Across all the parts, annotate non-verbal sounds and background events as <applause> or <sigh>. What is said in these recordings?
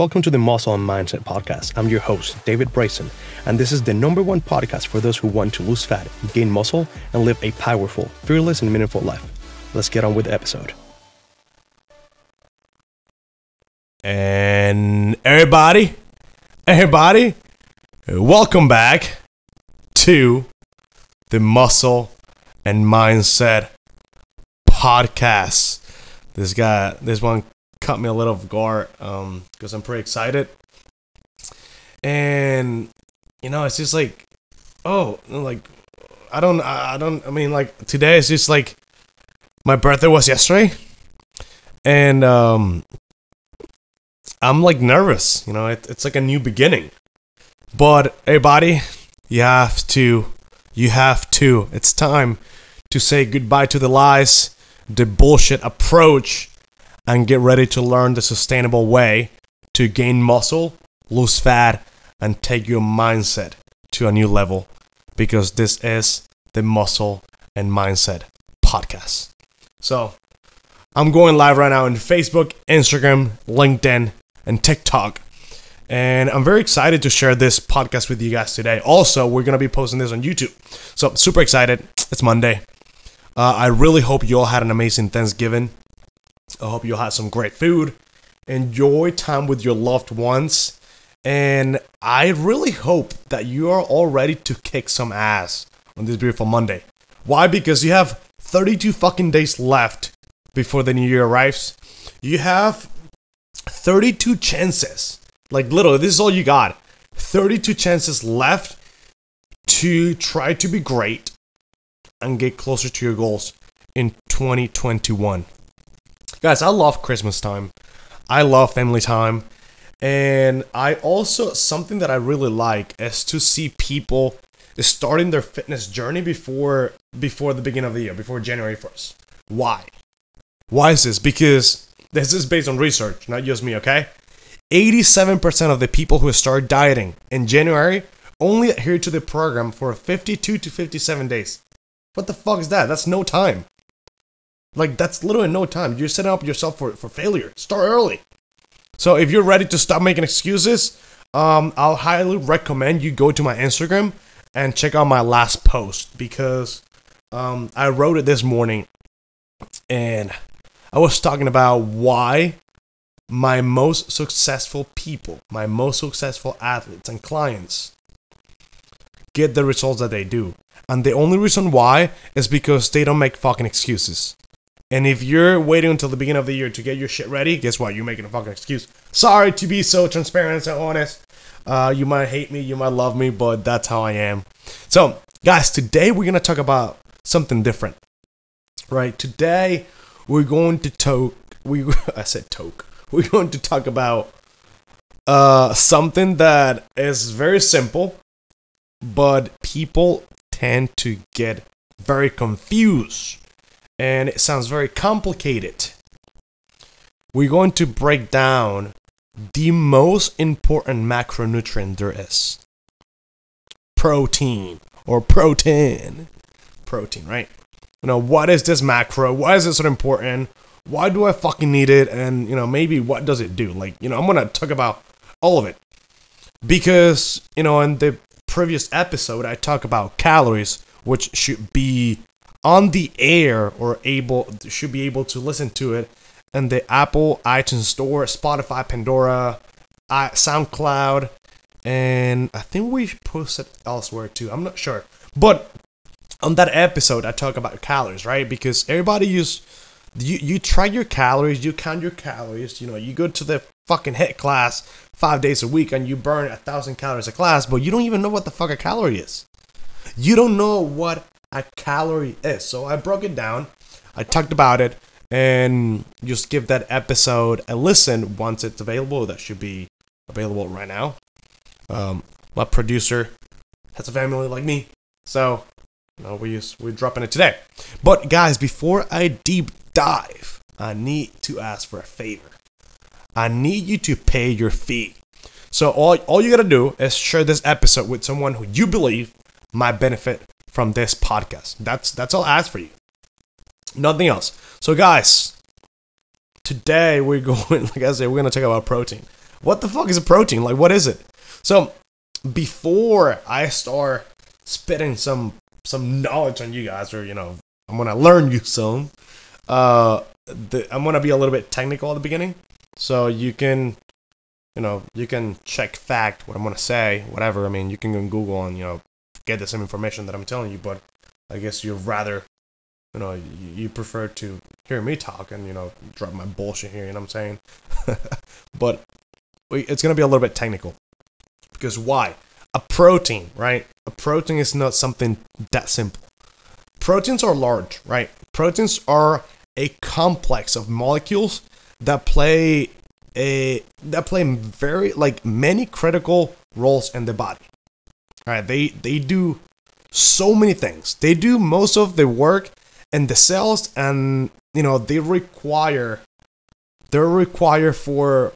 Welcome to the Muscle and Mindset Podcast. I'm your host, David Brayson, and this is the number one podcast for those who want to lose fat, gain muscle, and live a powerful, fearless, and meaningful life. Let's get on with the episode. And everybody, everybody, welcome back to the Muscle and Mindset Podcast. This guy, this one caught me a little off guard um because I'm pretty excited. And you know, it's just like oh, like I don't I don't I mean like today is just like my birthday was yesterday. And um I'm like nervous, you know, it, it's like a new beginning. But everybody, you have to you have to. It's time to say goodbye to the lies, the bullshit approach and get ready to learn the sustainable way to gain muscle, lose fat, and take your mindset to a new level because this is the Muscle and Mindset podcast. So, I'm going live right now on Facebook, Instagram, LinkedIn, and TikTok. And I'm very excited to share this podcast with you guys today. Also, we're going to be posting this on YouTube. So, super excited. It's Monday. Uh, I really hope you all had an amazing Thanksgiving. I hope you had some great food. Enjoy time with your loved ones. And I really hope that you are all ready to kick some ass on this beautiful Monday. Why? Because you have 32 fucking days left before the new year arrives. You have 32 chances. Like, literally, this is all you got. 32 chances left to try to be great and get closer to your goals in 2021. Guys, I love Christmas time. I love family time. And I also, something that I really like is to see people starting their fitness journey before before the beginning of the year, before January 1st. Why? Why is this? Because this is based on research, not just me, okay? 87% of the people who start dieting in January only adhere to the program for 52 to 57 days. What the fuck is that? That's no time. Like that's literally no time. You're setting up yourself for, for failure. Start early. So if you're ready to stop making excuses, um, I'll highly recommend you go to my Instagram and check out my last post because um, I wrote it this morning and I was talking about why my most successful people, my most successful athletes and clients get the results that they do. And the only reason why is because they don't make fucking excuses. And if you're waiting until the beginning of the year to get your shit ready, guess what? You're making a fucking excuse. Sorry to be so transparent and honest. Uh, you might hate me, you might love me, but that's how I am. So, guys, today we're gonna talk about something different. Right? Today we're going to talk. We <laughs> I said toke. We're going to talk about uh something that is very simple, but people tend to get very confused and it sounds very complicated. We're going to break down the most important macronutrient there is protein or protein. Protein, right? You know, what is this macro? Why is it so important? Why do I fucking need it? And, you know, maybe what does it do? Like, you know, I'm going to talk about all of it. Because, you know, in the previous episode, I talk about calories, which should be on the air or able should be able to listen to it and the Apple iTunes Store, Spotify, Pandora, SoundCloud, and I think we post it elsewhere too. I'm not sure, but on that episode I talk about calories, right? Because everybody use you you track your calories, you count your calories. You know, you go to the fucking HIIT class five days a week and you burn a thousand calories a class, but you don't even know what the fuck a calorie is. You don't know what a calorie is. So I broke it down. I talked about it and just give that episode a listen once it's available. That should be available right now. Um, my producer has a family like me, so we just, we're dropping it today. But guys, before I deep dive, I need to ask for a favor. I need you to pay your fee. So all, all you gotta do is share this episode with someone who you believe might benefit from this podcast. That's that's all I ask for you. Nothing else. So guys, today we're <laughs> going like I said, we're gonna talk about protein. what the fuck is a protein? Like, what is it? So, before I start spitting some some knowledge on you guys, or you know, I'm gonna learn you some. Uh, the, I'm gonna be a little bit technical at the beginning, so you can, you know, you can check fact what I'm gonna say, whatever. I mean, you can go Google and you know get the same information that I'm telling you, but I guess you'd rather, you know, you, prefer to hear me talk and you know drop my bullshit here. You know what I'm saying? <laughs> but it's gonna be a little bit technical because why? A protein, right? A protein is not something that simple. Proteins are large, right? Proteins are a complex of molecules that play a that play very like many critical roles in the body. All right, they they do so many things. They do most of the work in the cells, and you know they require they're required for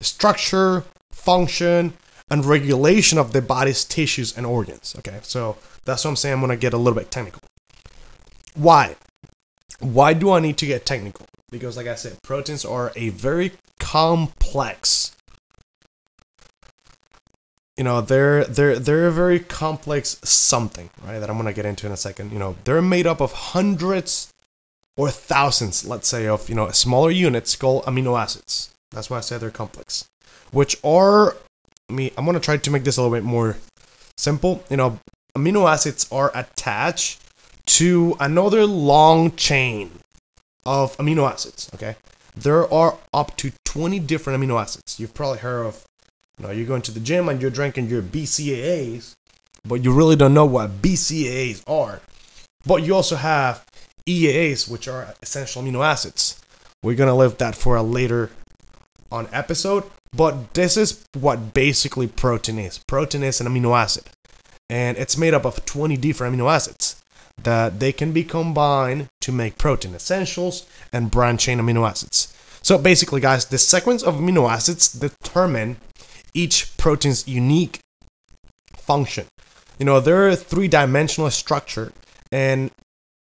structure, function, and regulation of the body's tissues and organs. Okay, so that's what I'm saying. I'm gonna get a little bit technical. Why? Why do I need to get technical? Because, like I said, proteins are a very complex. You know, they're they're they're a very complex something, right? That I'm gonna get into in a second. You know, they're made up of hundreds or thousands, let's say, of you know smaller units called amino acids. That's why I say they're complex, which are me. I'm gonna try to make this a little bit more simple. You know, amino acids are attached to another long chain of amino acids. Okay, there are up to 20 different amino acids. You've probably heard of. Know, you're going to the gym and you're drinking your BCAAs, but you really don't know what BCAAs are. But you also have EAAs, which are essential amino acids. We're gonna leave that for a later on episode. But this is what basically protein is. Protein is an amino acid, and it's made up of 20 different amino acids that they can be combined to make protein essentials and branch chain amino acids. So basically, guys, the sequence of amino acids determine each protein's unique function. You know, they're a three-dimensional structure, and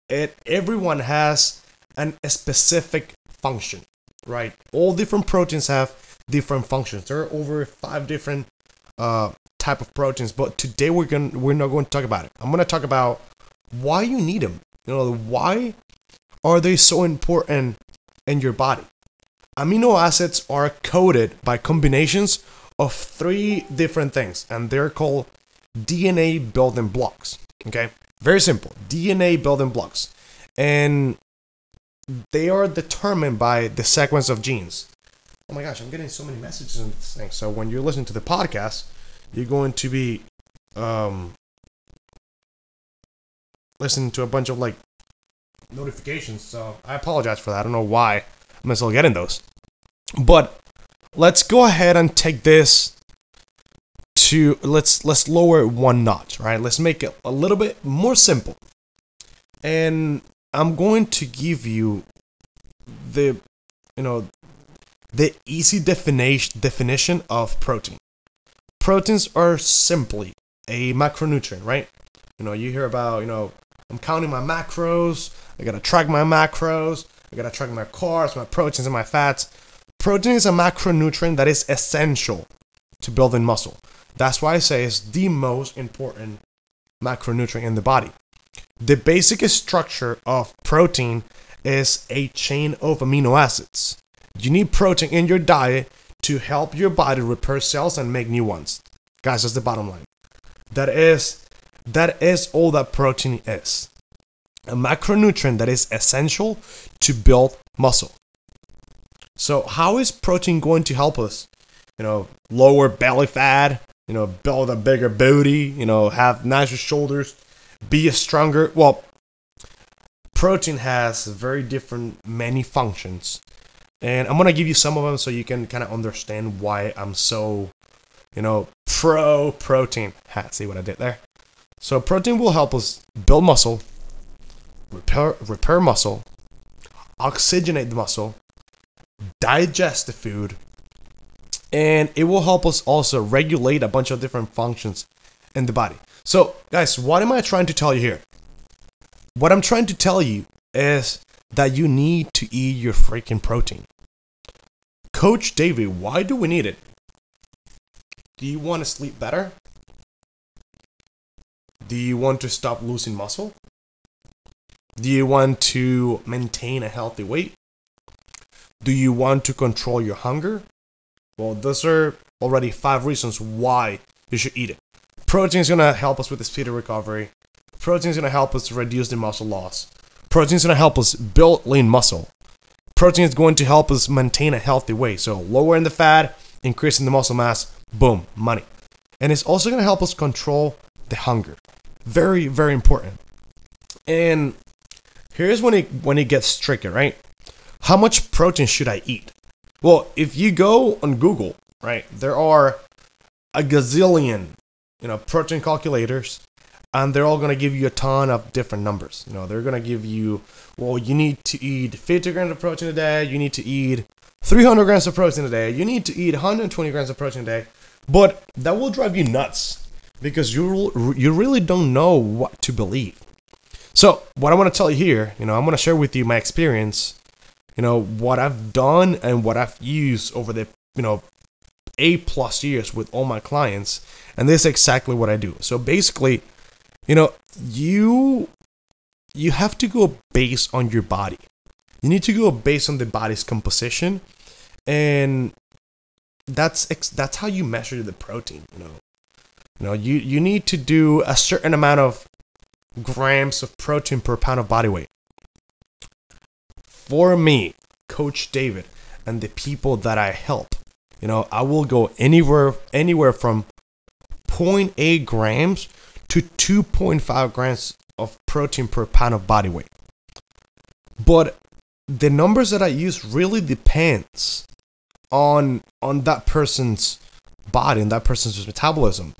it everyone has an, a specific function, right? All different proteins have different functions. There are over five different uh, type of proteins, but today we're going we're not going to talk about it. I'm going to talk about why you need them. You know, why are they so important in your body? Amino acids are coded by combinations of three different things, and they're called DNA building blocks. Okay, very simple DNA building blocks, and they are determined by the sequence of genes. Oh my gosh, I'm getting so many messages in this thing. So when you're listening to the podcast, you're going to be um, listening to a bunch of like notifications. So I apologize for that. I don't know why I'm still getting those. But let's go ahead and take this to let's let's lower it one notch, right? Let's make it a little bit more simple. And I'm going to give you the you know the easy definition definition of protein. Proteins are simply a macronutrient, right? You know, you hear about, you know, I'm counting my macros, I gotta track my macros, I gotta track my carbs, my proteins, and my fats. Protein is a macronutrient that is essential to building muscle. That's why I say it's the most important macronutrient in the body. The basic structure of protein is a chain of amino acids. You need protein in your diet to help your body repair cells and make new ones. Guys, that's the bottom line. That is that is all that protein is. A macronutrient that is essential to build muscle. So, how is protein going to help us? You know, lower belly fat, you know, build a bigger booty, you know, have nicer shoulders, be a stronger. Well, protein has very different many functions. And I'm going to give you some of them so you can kind of understand why I'm so, you know, pro protein. Ha, see what I did there? So protein will help us build muscle, repair repair muscle, oxygenate the muscle, digest the food, and it will help us also regulate a bunch of different functions in the body. So, guys, what am I trying to tell you here? What I'm trying to tell you is that you need to eat your freaking protein. Coach David, why do we need it? Do you want to sleep better? Do you want to stop losing muscle? Do you want to maintain a healthy weight? Do you want to control your hunger? Well, those are already five reasons why you should eat it. Protein is to help us with the speed of recovery. Protein is to help us reduce the muscle loss. Protein is to help us build lean muscle. Protein is going to help us maintain a healthy weight. So, lowering the fat, increasing the muscle mass, boom, money. And it's also to help us control the hunger. Very, very important. And here's when it when it gets tricky, right? How much protein should I eat? Well, if you go on Google, right, there are a gazillion, you know, protein calculators, and they're all going to give you a ton of different numbers. You know, they're going to give you, well, you need to eat 50 grams of protein a day, you need to eat 300 grams of protein a day, you need to eat 120 grams of protein a day, but that will drive you nuts because you you really don't know what to believe. So, what I want to tell you here, you know, I'm going to share with you my experience, you know, what I've done and what I've used over the, you know, eight plus years with all my clients, and this is exactly what I do. So basically, you know, you you have to go based on your body. You need to go based on the body's composition, and that's ex- that's how you measure the protein. You know, you know, you you need to do a certain amount of grams of protein per pound of body weight. For me, Coach David, and the people that I help, you know, I will go anywhere anywhere from 0.8 grams to 2.5 grams of protein per pound of body weight. But the numbers that I use really depends on on that person's body and that person's metabolism.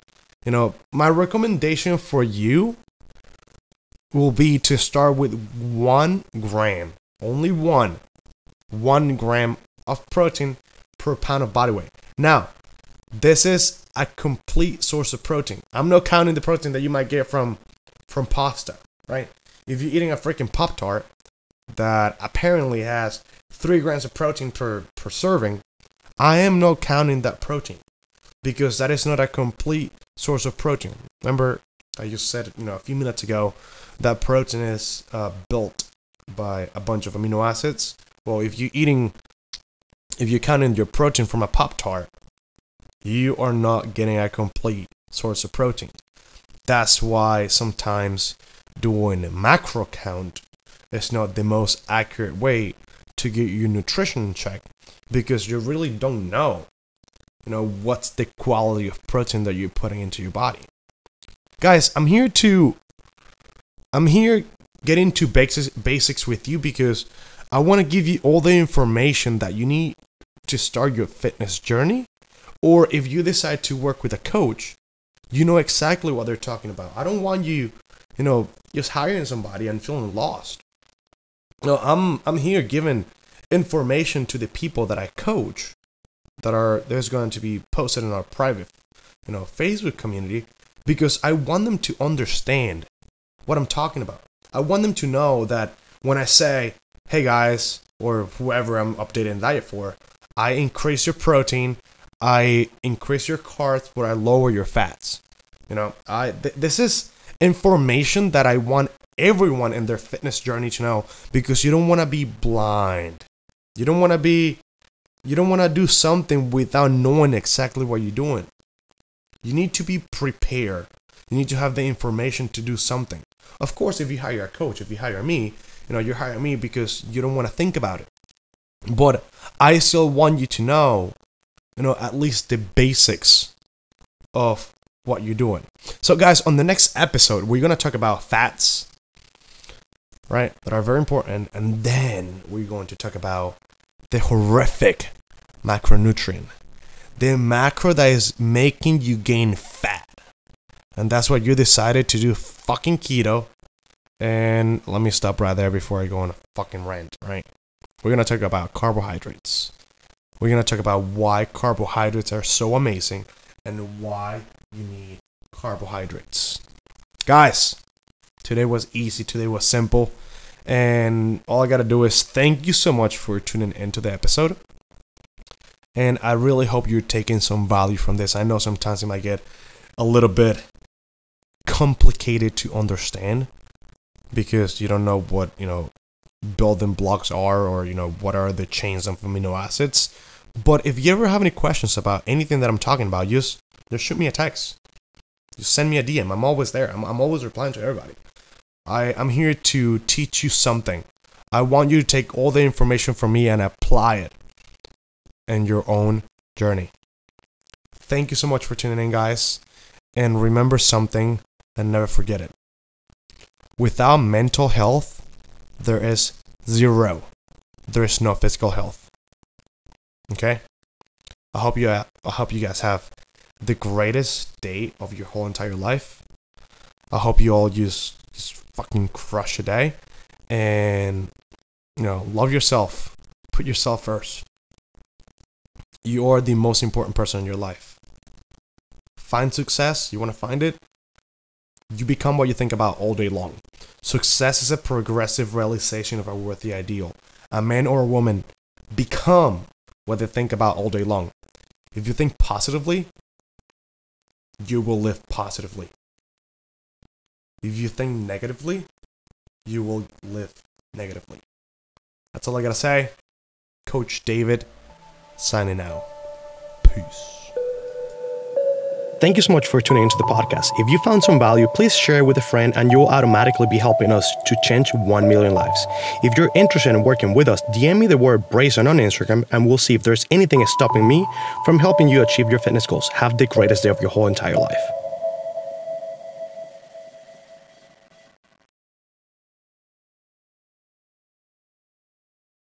You know, my recommendation for you will be to start with one gram, only one, one gram of protein per pound of body weight. Now, this is a complete source of protein. I'm not counting the protein that you might get from from pasta, right? If you're eating a freaking Pop Tart that apparently has three grams of protein per, per serving, I am not counting that protein because that is not a complete source of protein. Remember, I just said you know a few minutes ago that protein is uh, built by a bunch of amino acids. Well, if you're eating, if you're counting your protein from a Pop Tart, you are not getting a complete source of protein. That's why sometimes doing a macro count is not the most accurate way to get your nutrition in check because you really don't know you know what's the quality of protein that you're putting into your body guys i'm here to i'm here getting into basics basics with you because i want to give you all the information that you need to start your fitness journey. Or if you decide to work with a coach you know exactly what they're talking about. I don't want you you know just hiring somebody and feeling lost. No i'm i'm here giving information to the people that i coach that are there's going to be posted in our private you know facebook community because i want them to understand what i'm talking about i want them to know that when i say hey guys or whoever i'm updating diet for i increase your protein i increase your carbs but i lower your fats you know i th- this is information that i want everyone in their fitness journey to know because you don't want to be blind you don't want to be you don't want to do something without knowing exactly what you're doing. You need to be prepared. You need to have the information to do something. Of course, if you hire a coach, if you hire me, you know, you hire me because you don't want to think about it. But I still want you to know, you know, at least the basics of what you're doing. So, guys, on the next episode, we're going to talk about fats, right, that are very important. And then we're going to talk about the horrific macronutrient, the macro that is making you gain. And that's what you decided to do fucking keto. And let me stop right there before I go on a fucking rant, right? We're gonna talk about carbohydrates. We're gonna talk about why carbohydrates are so amazing and why you need carbohydrates. Guys, today was easy, today was simple. And all I got to do is thank you so much for tuning into the episode. And I really hope you're taking some value from this. I know sometimes it might get a little bit complicated to understand because you don't know what, you know, building blocks are or, you know, what are the chains of amino acids. But if you ever have any questions about anything that I'm talking about, just, just shoot me a text. Just send me a DM. I'm always there. I'm, I'm always replying to everybody. I, I'm here to teach you something. I want you to take all the information from me and apply it in your own journey. Thank you so much for tuning in, guys. And remember something and never forget it. Without mental health, there is zero. There is no physical health. Okay? I hope you I hope you guys have the greatest day of your whole entire life. I hope you all just just fucking crush a day and you know, love yourself. Put yourself first. You are the most important person in your life. Find success, you want to find it? You become what you think about all day long. Success is a progressive realization of a worthy ideal. A man or a woman become what they think about all day long. If you think positively, you will live positively. If you think negatively, you will live negatively. That's all I gotta say. Coach David, signing out. Peace. Thank you so much for tuning into the podcast. If you found some value, please share it with a friend and you'll automatically be helping us to change 1 million lives. If you're interested in working with us, DM me the word Brayson on Instagram and we'll see if there's anything stopping me from helping you achieve your fitness goals. Have the greatest day of your whole entire life.